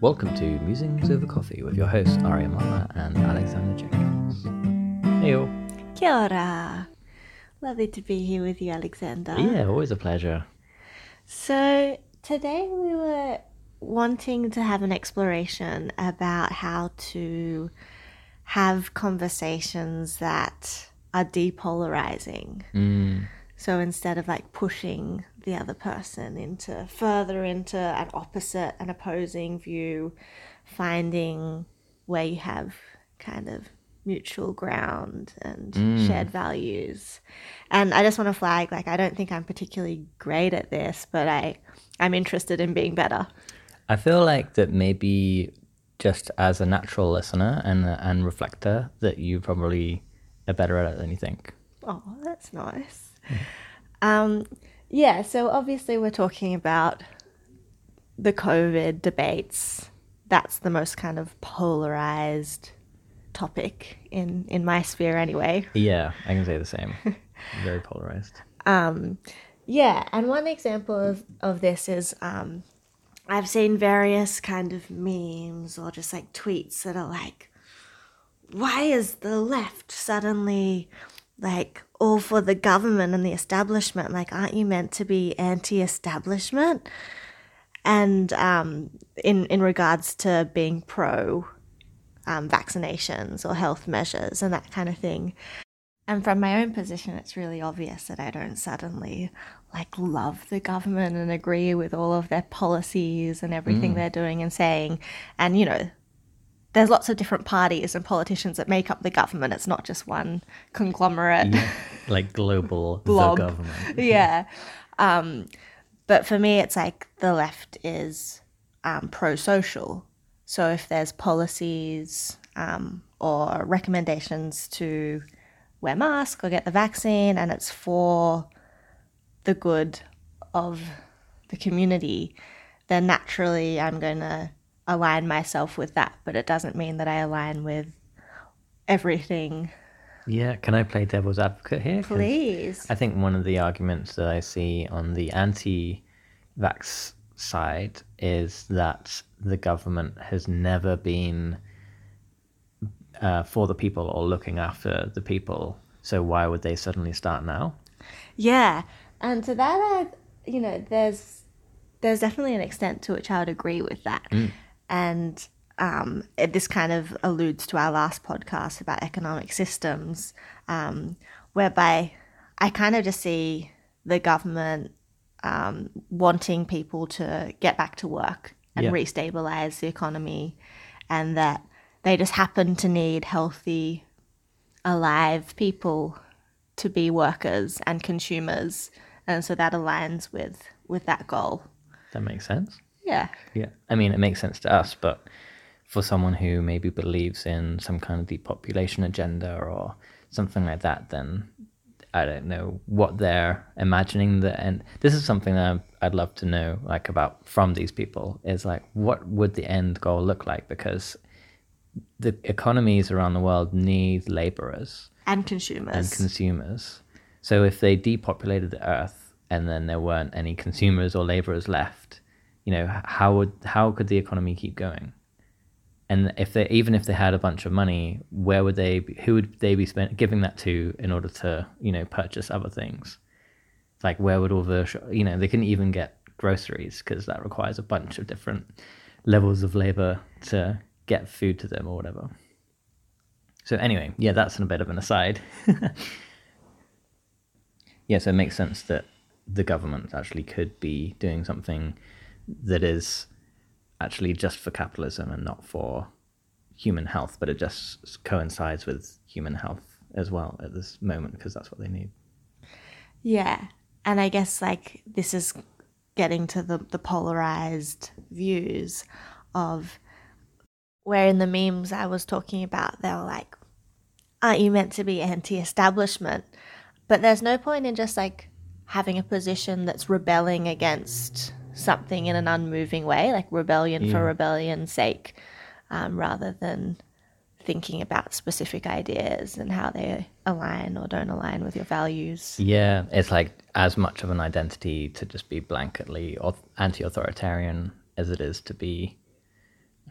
Welcome to Musings Over Coffee with your hosts Aria Mama and Alexander Jenkins. Hey all. Kia ora. Lovely to be here with you, Alexander. Yeah, always a pleasure. So, today we were wanting to have an exploration about how to have conversations that are depolarizing. Mm, So instead of like pushing the other person into further into an opposite, an opposing view, finding where you have kind of mutual ground and shared values. And I just want to flag like I don't think I'm particularly great at this, but I I'm interested in being better. I feel like that maybe just as a natural listener and and reflector that you probably are better at it than you think. Oh, that's nice. Um, yeah, so obviously we're talking about the COVID debates. That's the most kind of polarized topic in in my sphere anyway. Yeah, I can say the same. Very polarized. Um, yeah, and one example of, of this is um, I've seen various kind of memes or just like tweets that are like, why is the left suddenly like all for the government and the establishment? Like, aren't you meant to be anti establishment? And um, in, in regards to being pro um, vaccinations or health measures and that kind of thing. And from my own position, it's really obvious that I don't suddenly like love the government and agree with all of their policies and everything they're doing and saying. And, you know, there's lots of different parties and politicians that make up the government. It's not just one conglomerate. Yeah, like global Blob. government. yeah. Um, but for me, it's like the left is um, pro social. So if there's policies um, or recommendations to wear mask or get the vaccine and it's for the good of the community, then naturally I'm going to align myself with that. But it doesn't mean that I align with everything. Yeah, can I play devil's advocate here? Please. I think one of the arguments that I see on the anti vax side is that the government has never been uh, for the people or looking after the people. So why would they suddenly start now? Yeah, and to that, I, you know, there's there's definitely an extent to which I would agree with that, and um, it, this kind of alludes to our last podcast about economic systems, um, whereby I kind of just see the government um, wanting people to get back to work and Yeah. restabilize the economy, and that they just happen to need healthy, alive people to be workers and consumers, and so that aligns with with that goal. That makes sense. Yeah, Yeah. I mean, it makes sense to us, but for someone who maybe believes in some kind of depopulation agenda or something like that, then I don't know what they're imagining. The and this is something that I'd love to know, like about from these people, is like what would the end goal look like? Because the economies around the world need laborers and consumers. and consumers. So if they depopulated the earth and then there weren't any consumers or laborers left, you know, how would how could the economy keep going? And if they even if they had a bunch of money, where would they be, who would they be spent giving that to in order to, you know, purchase other things? Like where would all the you know, they couldn't even get groceries because that requires a bunch of different levels of labor to get food to them or whatever. So anyway, yeah, that's a bit of an aside. yeah, so it makes sense that the government actually could be doing something that is actually just for capitalism and not for human health, but it just coincides with human health as well at this moment because that's what they need. Yeah. And I guess like this is getting to the, the polarized views of where in the memes I was talking about, they were like, aren't you meant to be anti establishment? But there's no point in just like having a position that's rebelling against something in an unmoving way, like rebellion for rebellion's sake, um, rather than thinking about specific ideas and how they align or don't align with your values. Yeah, it's like as much of an identity to just be blanketly anti-authoritarian as it is to be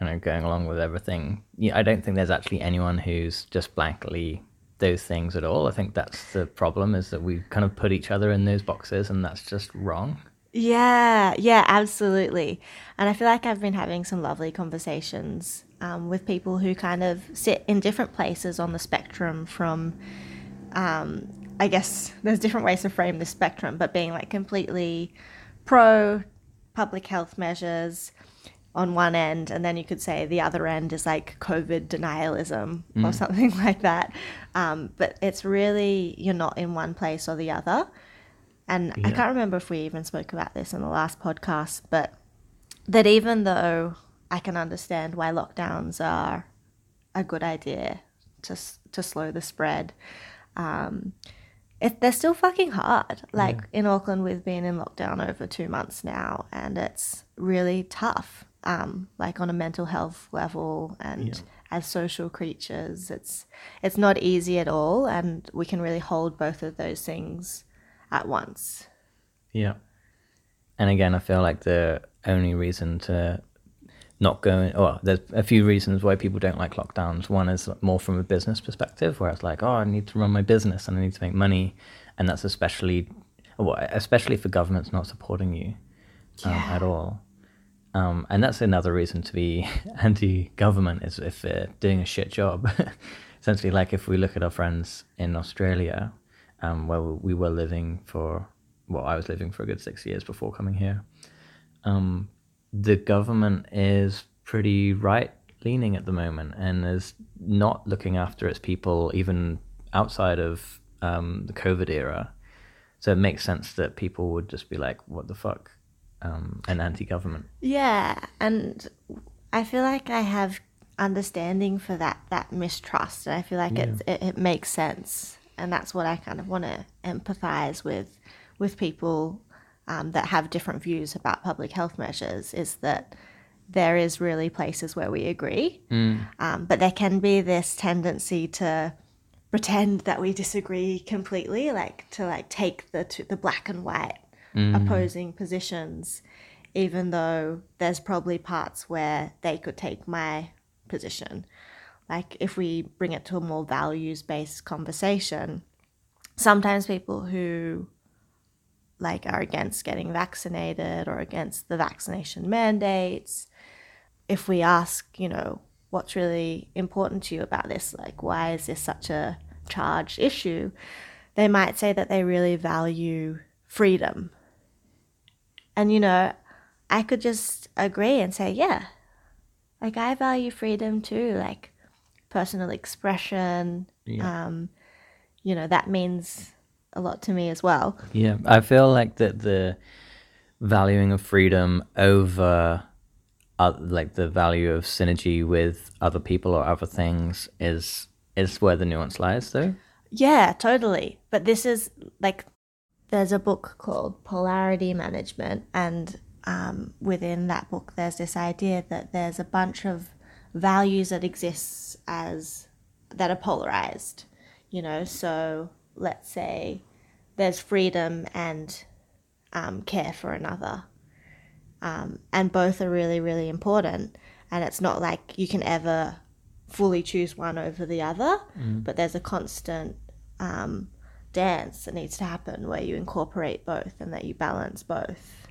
you know, going along with everything. Yeah, I don't think there's actually anyone who's just blankly those things at all. I think that's the problem is that we kind of put each other in those boxes, and that's just wrong. Yeah, yeah, absolutely. And I feel like I've been having some lovely conversations um, with people who kind of sit in different places on the spectrum from, um, I guess there's different ways to frame the spectrum, but being like completely pro public health measures on one end, and then you could say the other end is like COVID denialism or something like that. Um, but it's really, you're not in one place or the other. And I can't remember if we even spoke about this in the last podcast, but that even though I can understand why lockdowns are a good idea to to slow the spread, um, it, they're still fucking hard. Like in Auckland, we've been in lockdown over two months now, and it's really tough. Um, like on a mental health level, and Yeah. as social creatures, it's it's not easy at all, and we can really hold both of those things at once. Yeah. And again, I feel like the only reason to not go, well, there's a few reasons why people don't like lockdowns. One is more from a business perspective, where it's like, oh, I need to run my business and I need to make money, and that's especially, well, especially for governments not supporting you um, Yeah. at all. Um, and that's another reason to be anti-government is if they're doing a shit job. Essentially, like if we look at our friends in Australia, um, where we were living for, well, I was living for a good six years before coming here. Um, the government is pretty right-leaning at the moment and is not looking after its people, even outside of um, the COVID era. So it makes sense that people would just be like, "What the fuck," um, and anti-government. Yeah, and I feel like I have understanding for that that mistrust, and I feel like it's, it it makes sense, and that's what I kind of want to empathize with with people um, that have different views about public health measures. Is that there is really places where we agree, um, but there can be this tendency to pretend that we disagree completely, like to like take the the black and white opposing positions, even though there's probably parts where they could take my position. Like if we bring it to a more values based conversation, sometimes people who like are against getting vaccinated or against the vaccination mandates if we ask, you know, what's really important to you about this, like why is this such a charged issue, they might say that they really value freedom. And, you know, I could just agree and say, yeah, like I value freedom too, like personal expression. Yeah. Um, you know, that means a lot to me as well. Yeah, I feel like that the valuing of freedom over uh, like the value of synergy with other people or other things is is where the nuance lies, though. Yeah, totally. But this is like there's a book called Polarity Management, and um, within that book, there's this idea that there's a bunch of values that exists as that are polarized. You know, so let's say there's freedom and um, care for another, um, and both are really, really important. And it's not like you can ever fully choose one over the other, but there's a constant um, dance that needs to happen where you incorporate both and that you balance both.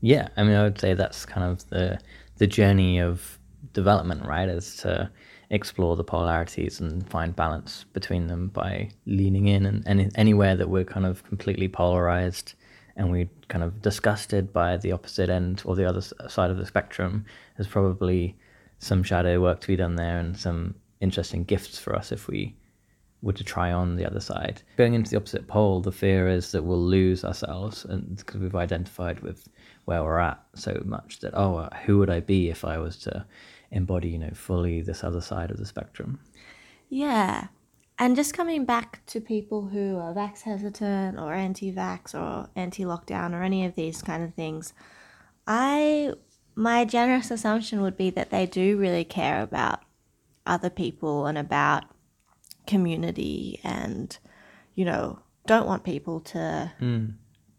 Yeah, I mean, I would say that's kind of the the journey of development, right? Is to explore the polarities and find balance between them by leaning in, and, and anywhere that we're kind of completely polarized and we're kind of disgusted by the opposite end or the other side of the spectrum, there's probably some shadow work to be done there and some interesting gifts for us if we were to try on the other side. Going into the opposite pole, the fear is that we'll lose ourselves, and because we've identified with where we're at so much that oh, uh, who would I be if I was to embody, you know, fully this other side of the spectrum? Yeah. And just coming back to people who are vax hesitant or anti vax or anti lockdown or any of these kind of things, I my generous assumption would be that they do really care about other people and about community and, you know, don't want people to hmm.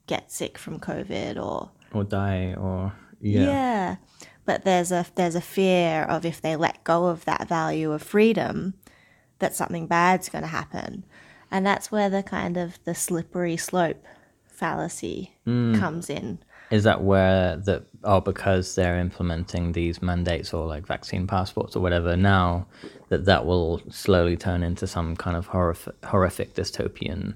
get sick from COVID or Or die, or Yeah. yeah. But there's a there's a fear of if they let go of that value of freedom, that something bad's going to happen, and that's where the kind of the slippery slope fallacy hmm. comes in. Is that where that oh because they're implementing these mandates or like vaccine passports or whatever now that that will slowly turn into some kind of horrific, horrific dystopian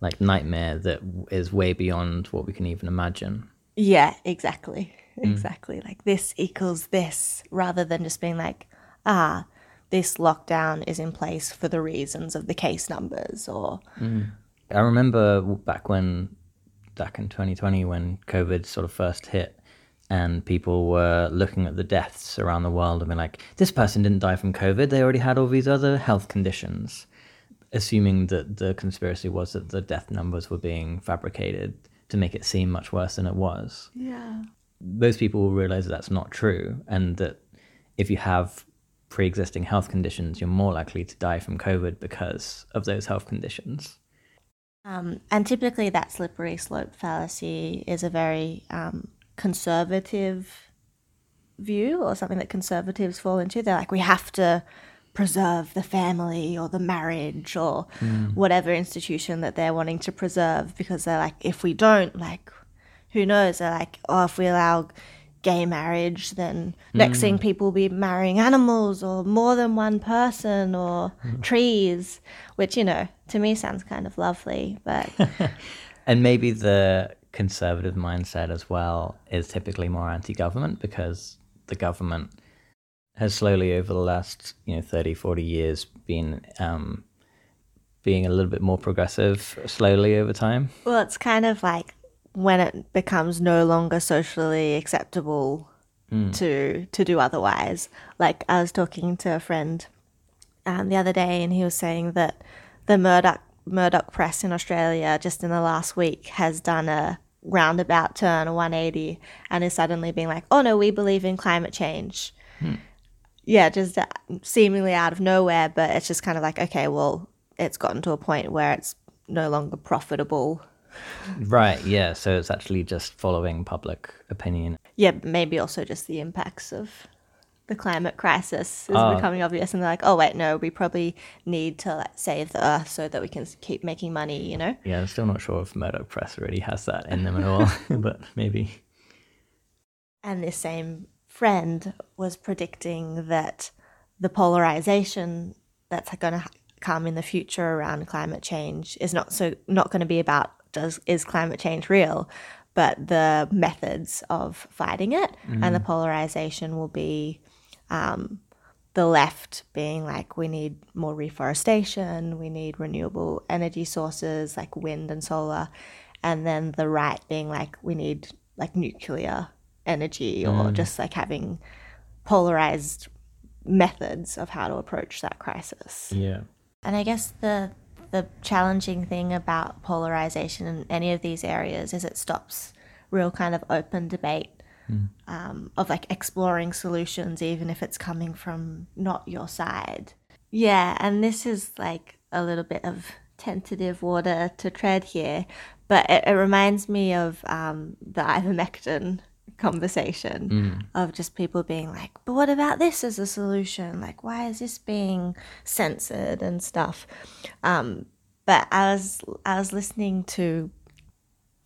like nightmare that is way beyond what we can even imagine. Yeah, exactly. Exactly. Like this equals this rather than just being like, ah, this lockdown is in place for the reasons of the case numbers or I remember back when, back in 2020, when COVID sort of first hit, and people were looking at the deaths around the world and being like, this person didn't die from COVID, they already had all these other health conditions, assuming that the conspiracy was that the death numbers were being fabricated to make it seem much worse than it was. Yeah. Those people will realize that that's not true, and that if you have pre existing health conditions, you're more likely to die from COVID because of those health conditions. Um, and typically, that slippery slope fallacy is a very um, conservative view or something that conservatives fall into. They're like, we have to preserve the family or the marriage or hmm. whatever institution that they're wanting to preserve because they're like, if we don't, like, who knows? They're like, oh, if we allow gay marriage, then next thing hmm. people will be marrying animals or more than one person or hmm. trees, which, you know, to me sounds kind of lovely. But And maybe the conservative mindset as well is typically more anti-government because the government has slowly over the last you know 30 40 years been um, being a little bit more progressive slowly over time Well, it's kind of like when it becomes no longer socially acceptable to to do otherwise. Like I was talking to a friend um, the other day, and he was saying that the Murdoch Murdoch press in Australia just in the last week has done a roundabout turn, a 180, and is suddenly being like, "Oh no, we believe in climate change." Yeah, just uh, seemingly out of nowhere, but it's just kind of like, okay, well, it's gotten to a point where it's no longer profitable. Right yeah so it's actually just following public opinion. Yeah, maybe also just the impacts of the climate crisis is Ah. becoming obvious, and they're like, oh wait, no, we probably need to like, save the earth so that we can keep making money, you know? yeah i'm still not sure if murdoch press really has that in them at all but maybe And this same friend was predicting that the polarization that's going to come in the future around climate change is not so not going to be about does is climate change real, but the methods of fighting it, and the polarization will be um, the left being like we need more reforestation, we need renewable energy sources like wind and solar, and then the right being like we need like nuclear energy or just like having polarized methods of how to approach that crisis. yeah And I guess the the challenging thing about polarization in any of these areas is it stops real kind of open debate um, of like exploring solutions, even if it's coming from not your side. Yeah, and this is like a little bit of tentative water to tread here, but it, it reminds me of um, the ivermectin conversation of just people being like, but what about this as a solution? Like, why is this being censored and stuff? Um, but I was I was listening to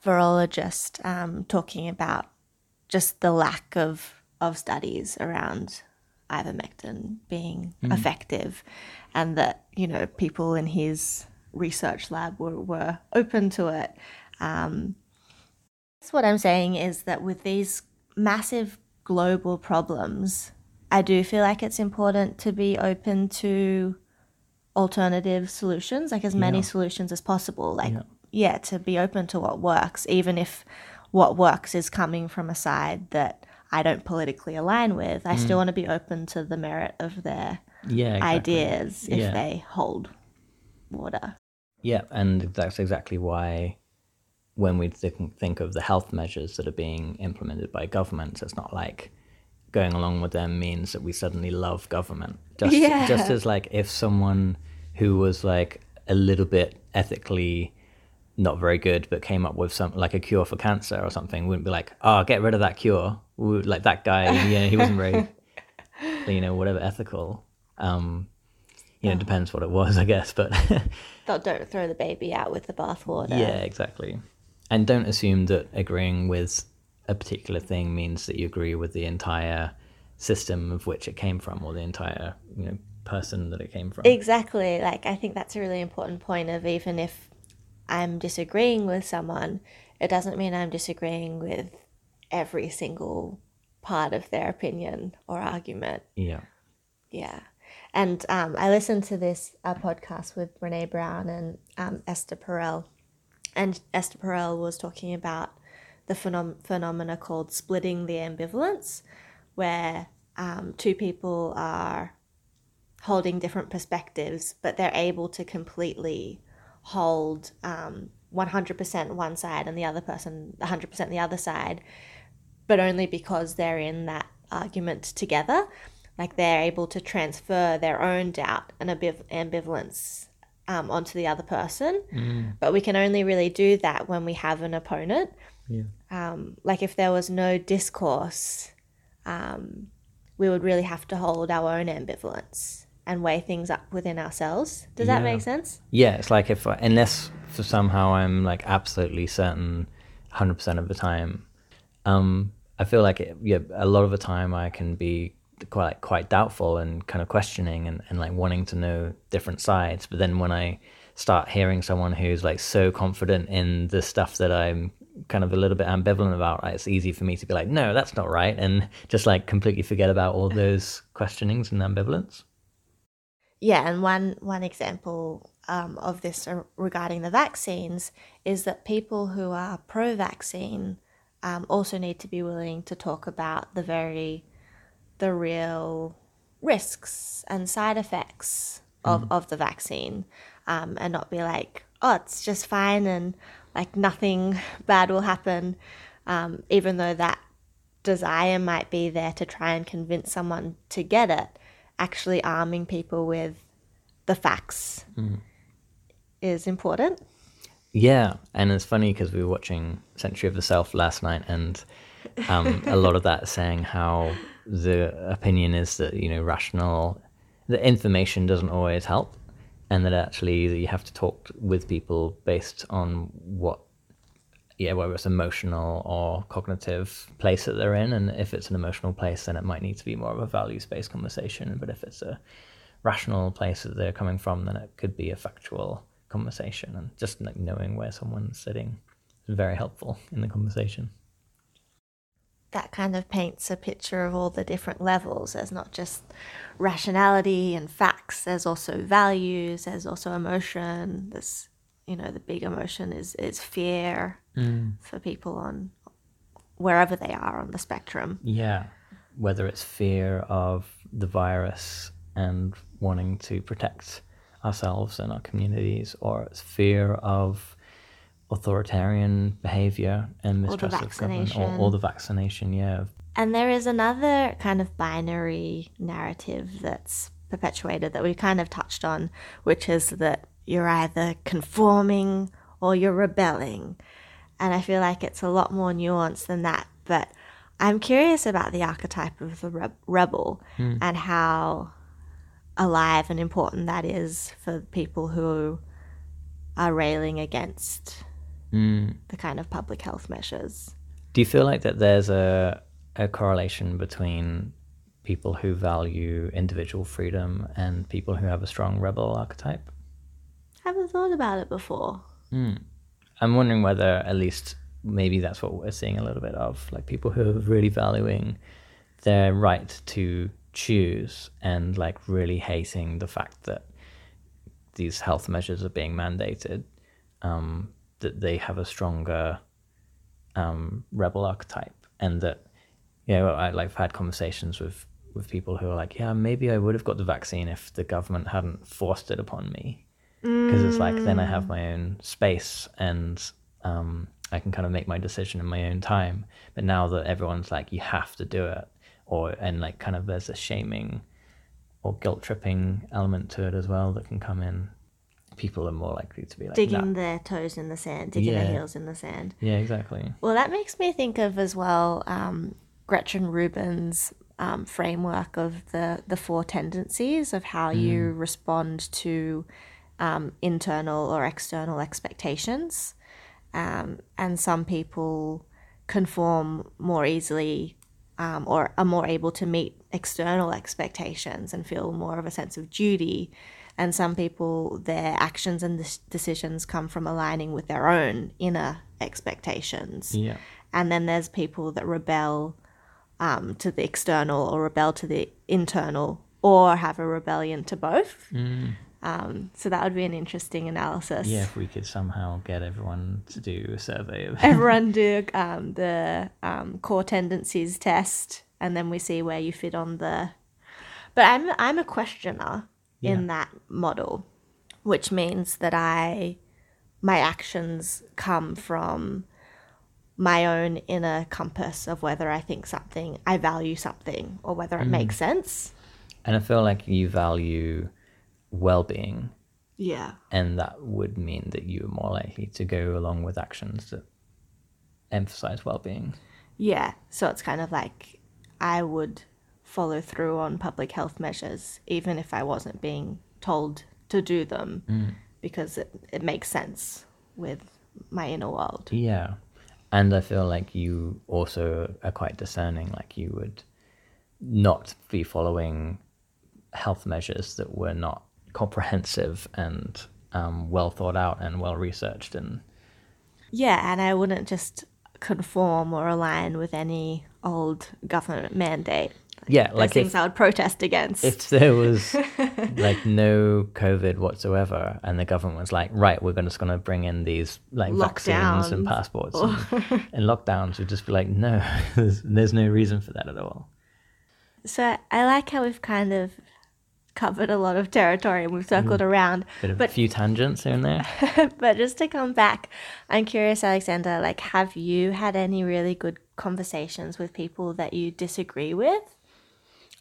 virologist um, talking about just the lack of of studies around ivermectin being effective, and that you know people in his research lab were, were open to it. Um, that's what I'm saying is that with these massive global problems, I do feel like it's important to be open to alternative solutions, like as many Yeah. solutions as possible. Like, Yeah. yeah. to be open to what works, even if what works is coming from a side that I don't politically align with. I still mm. want to be open to the merit of their yeah exactly. ideas if Yeah. they hold water. Yeah, and that's exactly why when we think, think of the health measures that are being implemented by governments, it's not like going along with them means that we suddenly love government. Just, Yeah. just as like if someone who was like a little bit ethically not very good but came up with some like a cure for cancer or something wouldn't be like oh get rid of that cure "Ooh, like that guy, yeah, he wasn't very, you know, whatever ethical. Um, you know, it depends what it was, I guess, but Don't, don't throw the baby out with the bathwater. yeah, exactly. And don't assume that agreeing with a particular thing means that you agree with the entire system of which it came from, or the entire, you know, person that it came from. Exactly. Like I think that's a really important point of even if I'm disagreeing with someone, it doesn't mean I'm disagreeing with every single part of their opinion or argument. yeah. Yeah. And um, I listened to this uh, podcast with Brene Brown and um, Esther Perel. And Esther Perel was talking about the phenom- phenomena called splitting the ambivalence, where um, two people are holding different perspectives, but they're able to completely hold um, 100% one side and the other person 100% the other side, but only because they're in that argument together. Like they're able to transfer their own doubt and ambivalence um, onto the other person. But we can only really do that when we have an opponent. Yeah. Um, like if there was no discourse, um, we would really have to hold our own ambivalence and weigh things up within ourselves. Does that Yeah. make sense? Yeah, it's like if I, unless for somehow I'm like absolutely certain, hundred percent of the time, um, I feel like it, yeah, a lot of the time I can be quite quite doubtful and kind of questioning and, and like wanting to know different sides. But then when I start hearing someone who's like so confident in the stuff that I'm kind of a little bit ambivalent about, it's easy for me to be like, no, that's not right, and just like completely forget about all those questionings and ambivalence. Yeah, and one one example um, of this regarding the vaccines is that people who are pro-vaccine um, also need to be willing to talk about the very the real risks and side effects of, of the vaccine. Um, and not be like oh it's just fine and like nothing bad will happen. Um, even though that desire might be there to try and convince someone to get it actually arming people with the facts is important. Yeah, and it's funny because we were watching Century of the Self last night, and um, a lot of that saying how the opinion is that you know rational, the information doesn't always help, and that actually you have to talk with people based on what, yeah, whether it's emotional or cognitive place that they're in, and if it's an emotional place, then it might need to be more of a values based conversation, but if it's a rational place that they're coming from, then it could be a factual conversation. And just like knowing where someone's sitting is very helpful in the conversation. that kind of paints a picture of all the different levels. There's not just rationality and facts, there's also values, there's also emotion. There's, you know, the big emotion is, is fear mm. for people on wherever they are on the spectrum. Yeah. Whether it's fear of the virus and wanting to protect ourselves and our communities, or it's fear of authoritarian behavior and mistrust of government, or, or the vaccination. Yeah. And there is another kind of binary narrative that's perpetuated that we kind of touched on, which is that you're either conforming or you're rebelling. And I feel like it's a lot more nuanced than that. But I'm curious about the archetype of the re- rebel and how alive and important that is for people who are railing against Mm. the kind of public health measures. Do you feel like that there's a a correlation between people who value individual freedom and people who have a strong rebel archetype? Haven't thought about it before. I'm wondering whether at least maybe that's what we're seeing a little bit of, like people who are really valuing their right to choose and like really hating the fact that these health measures are being mandated, um, that they have a stronger um, rebel archetype, and that you know I like had conversations with with people who are like, yeah, maybe I would have got the vaccine if the government hadn't forced it upon me, because it's like then I have my own space and um, I can kind of make my decision in my own time. But now that everyone's like, you have to do it, or and like kind of there's a shaming or guilt tripping element to it as well that can come in. People are more likely to be like, digging "Nah." their toes in the sand, digging their heels in the sand. Yeah, exactly. Well, that makes me think of as well um, Gretchen Rubin's um, framework of the the four tendencies of how you respond to um, internal or external expectations, um, and some people conform more easily um, or are more able to meet external expectations and feel more of a sense of duty. And some people, their actions and decisions come from aligning with their own inner expectations. Yeah. And then there's people that rebel um, to the external or rebel to the internal or have a rebellion to both. Um, so that would be an interesting analysis. Yeah, if we could somehow get everyone to do a survey of Everyone do um, the um, core tendencies test, and then we see where you fit on the. But I'm I'm a questioner in that model, which means that I my actions come from my own inner compass of whether I think something I value something or whether it makes sense. And I feel like you value well being, Yeah. and that would mean that you are more likely to go along with actions that emphasize well being. Yeah. So it's kind of like I would follow through on public health measures even if I wasn't being told to do them mm. because it, it makes sense with my inner world. Yeah. And I feel like you also are quite discerning, like you would not be following health measures that were not comprehensive and um, well thought out and well researched and Yeah, and I wouldn't just conform or align with any old government mandate. yeah like things if, I would protest against. if there was like no covid whatsoever and the government was like right we're just going to bring in these like vaccines and Lockdowns. passports and, and lockdowns would just be like no there's, there's no reason for that at all so I like how we've kind of covered a lot of territory and we've circled around. bit of But a few tangents here and there but just to come back, I'm curious, Alexander, like have you had any really good conversations with people that you disagree with?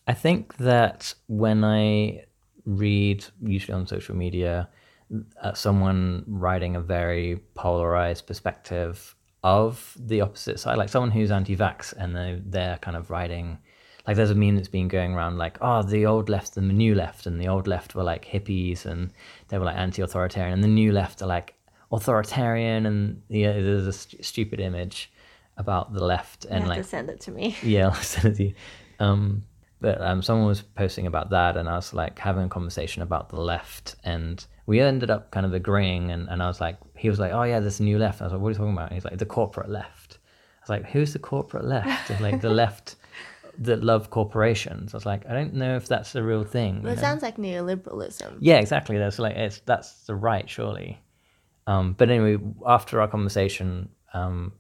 I think that when I read, usually on social media, uh, someone writing a very polarized perspective of the opposite side, like someone who's anti-vax, and they they're kind of writing, like there's a meme that's been going around, like oh the old left and the new left, and the old left were like hippies and they were like anti-authoritarian, and the new left are like authoritarian, and yeah, there's a st- stupid image about the left You and have like to send it to me. yeah, I'll send it to you. Um, but um, someone was posting about that, and I was like having a conversation about the left, and we ended up kind of agreeing. And, and I was like, he was like, "Oh yeah, there's a new left." I was like, "What are you talking about?" And he's like, "The corporate left." I was like, "Who's the corporate left?" It's like the left that love corporations. I was like, I don't know if that's the real thing. Well, it know? sounds like neoliberalism. Yeah, exactly. That's like it's that's the right, surely. Um, but anyway, after our conversation, um,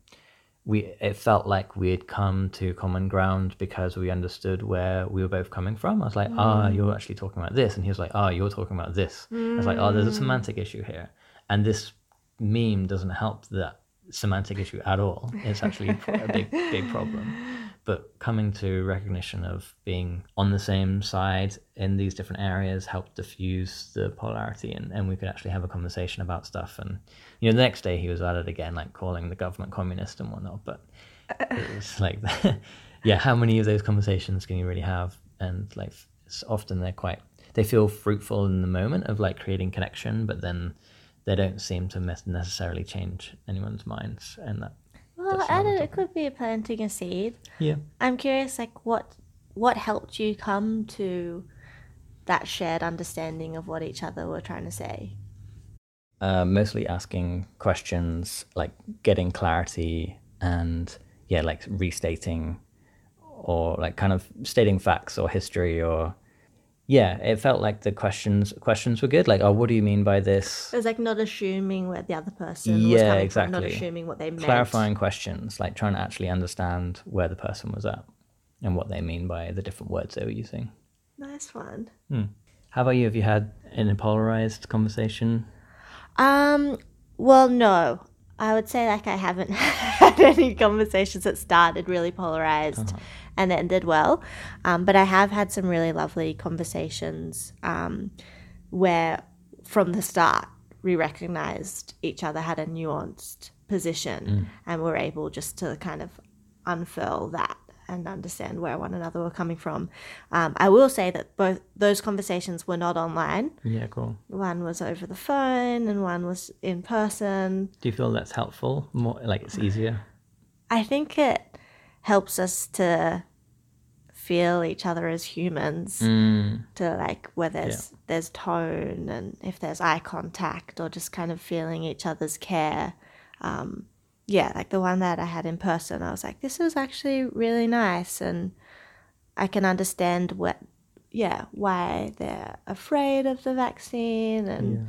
we it felt like we had come to common ground because we understood where we were both coming from. I was like, ah, you're actually talking about this, and he was like, ah, you're talking about this. I was like, oh, there's a semantic issue here, and this meme doesn't help that semantic issue at all. It's actually a big, big problem. But coming to recognition of being on the same side in these different areas helped diffuse the polarity, and, and we could actually have a conversation about stuff. And you know, the next day he was at it again, like calling the government communist and whatnot. But it was like, yeah, how many of those conversations can you really have? And like, it's often they're quite, they feel fruitful in the moment of like creating connection, but then they don't seem to necessarily change anyone's minds. And that, Well, That's I another don't, it could be planting a seed. yeah. I'm curious, like what what helped you come to that shared understanding of what each other were trying to say? uh, mostly asking questions, like getting clarity, and yeah, like restating or like kind of stating facts or history or yeah, it felt like the questions questions were good. Like, oh, what do you mean by this? It was like not assuming where the other person was Yeah, coming from, not assuming what they meant. Clarifying questions, like trying to actually understand where the person was at and what they mean by the different words they were using. Nice one. How about you? Have you had any polarized conversation? Um, well, no. I would say like I haven't had any conversations that started really polarized and it ended well. Um, but I have had some really lovely conversations um, where from the start we recognized each other had a nuanced position and were able just to kind of unfurl that and understand where one another were coming from. Um, I will say that both those conversations were not online. Yeah, cool. One was over the phone and one was in person. Do you feel that's helpful? More like it's easier? I think it helps us to feel each other as humans Mm. to like where there's there's tone and if there's eye contact or just kind of feeling each other's care um, yeah like the one that i had in person i was like this is actually really nice and i can understand what yeah why they're afraid of the vaccine and Yeah.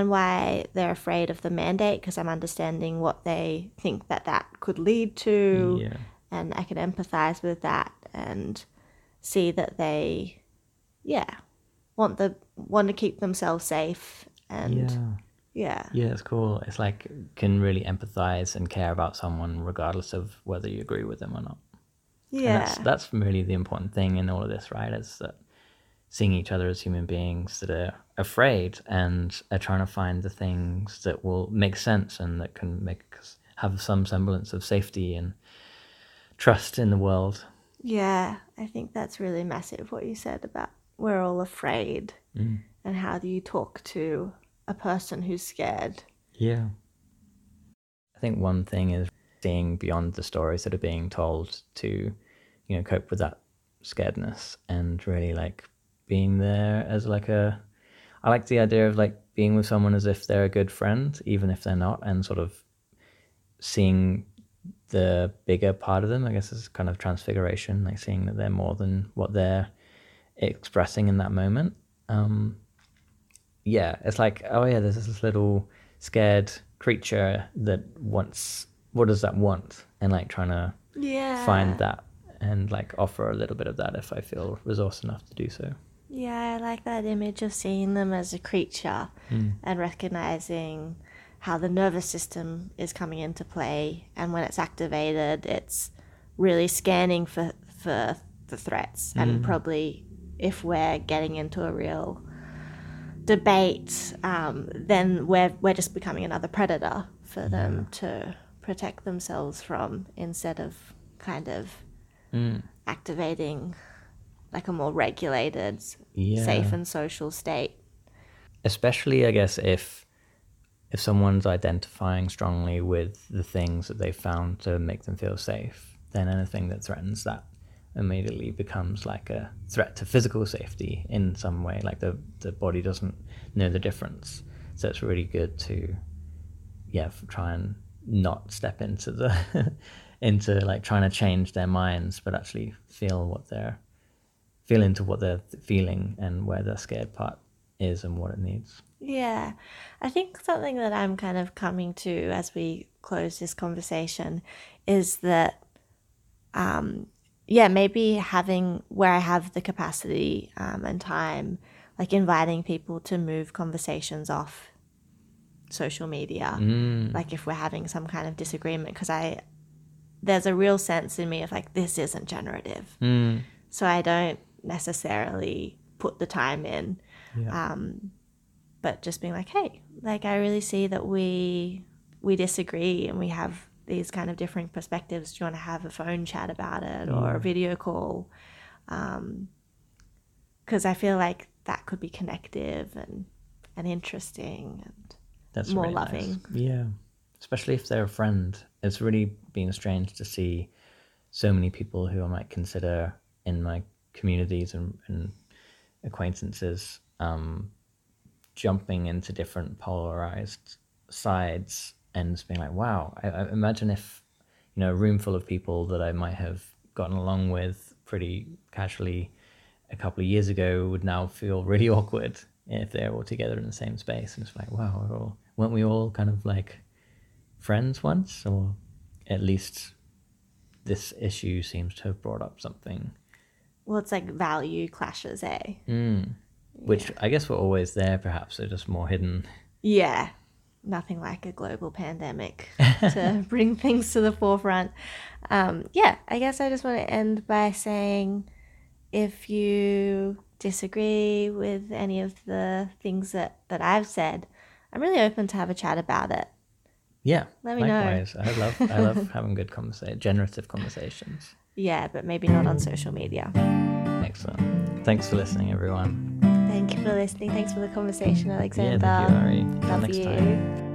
and why they're afraid of the mandate because i'm understanding what they think that that could lead to Yeah. and I can empathize with that and see that they, yeah, want the want to keep themselves safe and Yeah. yeah, Yeah, it's cool. It's like can really empathize and care about someone regardless of whether you agree with them or not. And yeah, that's that's really the important thing in all of this, right? Is that seeing each other as human beings that are afraid and are trying to find the things that will make sense and that can make have some semblance of safety and trust in the world. Yeah. I think that's really massive what you said about we're all afraid Mm. and how do you talk to a person who's scared? Yeah. I think one thing is seeing beyond the stories that are being told to, you know, cope with that scaredness and really like being there as like a I like the idea of like being with someone as if they're a good friend, even if they're not, and sort of seeing the bigger part of them, I guess is kind of transfiguration, like seeing that they're more than what they're expressing in that moment. Um, yeah, it's like, oh yeah, there's this little scared creature that wants, what does that want? And like trying to Yeah, find that and like offer a little bit of that if I feel resource enough to do so. Yeah, I like that image of seeing them as a creature Mm. and recognizing how the nervous system is coming into play. And when it's activated, it's really scanning for, for the threats. And probably if we're getting into a real debate, um, then we're, we're just becoming another predator for them to protect themselves from instead of kind of Mm. activating like a more regulated, Yeah. safe and social state. especially I guess if if someone's identifying strongly with the things that they found to make them feel safe, then anything that threatens that immediately becomes like a threat to physical safety in some way. Like the the body doesn't know the difference, so it's really good to yeah try and not step into the into like trying to change their minds, but actually feel what they're feel into what they're feeling and where the scared part is and what it needs. Yeah. I think something that I'm kind of coming to as we close this conversation is that, um, yeah, maybe having where I have the capacity um, and time, like inviting people to move conversations off social media. Mm. Like if we're having some kind of disagreement, because I, there's a real sense in me of like, this isn't generative. Mm. So I don't necessarily put the time in. Yeah. Um, but just being like, hey, like I really see that we we disagree and we have these kind of different perspectives. Do you want to have a phone chat about it or a video call? Because I feel like that could be connective and and interesting and That's more really nice. loving. Yeah. Especially if they're a friend. It's really been strange to see so many people who I might consider in my communities and, and acquaintances um, jumping into different polarized sides and just being like, wow, I, I imagine if, you know, a room full of people that I might have gotten along with pretty casually a couple of years ago would now feel really awkward if they're all together in the same space. And it's like, wow, we're all, weren't we all kind of like friends once? Or at least this issue seems to have brought up something. well, it's like value clashes, eh? Mm. Which I guess were always there, perhaps they're just more hidden. Yeah. Nothing like a global pandemic to bring things to the forefront. Um, yeah, I guess I just want to end by saying if you disagree with any of the things that, that I've said, I'm really open to have a chat about it. Yeah. Let me know. likewise. I love I love having good conversation, generative conversations. Yeah, but maybe not on social media. Excellent. Thanks for listening, everyone. Thank you for listening. Thanks for the conversation, Alexander. Yeah, thank you, Ari. Love next you. time.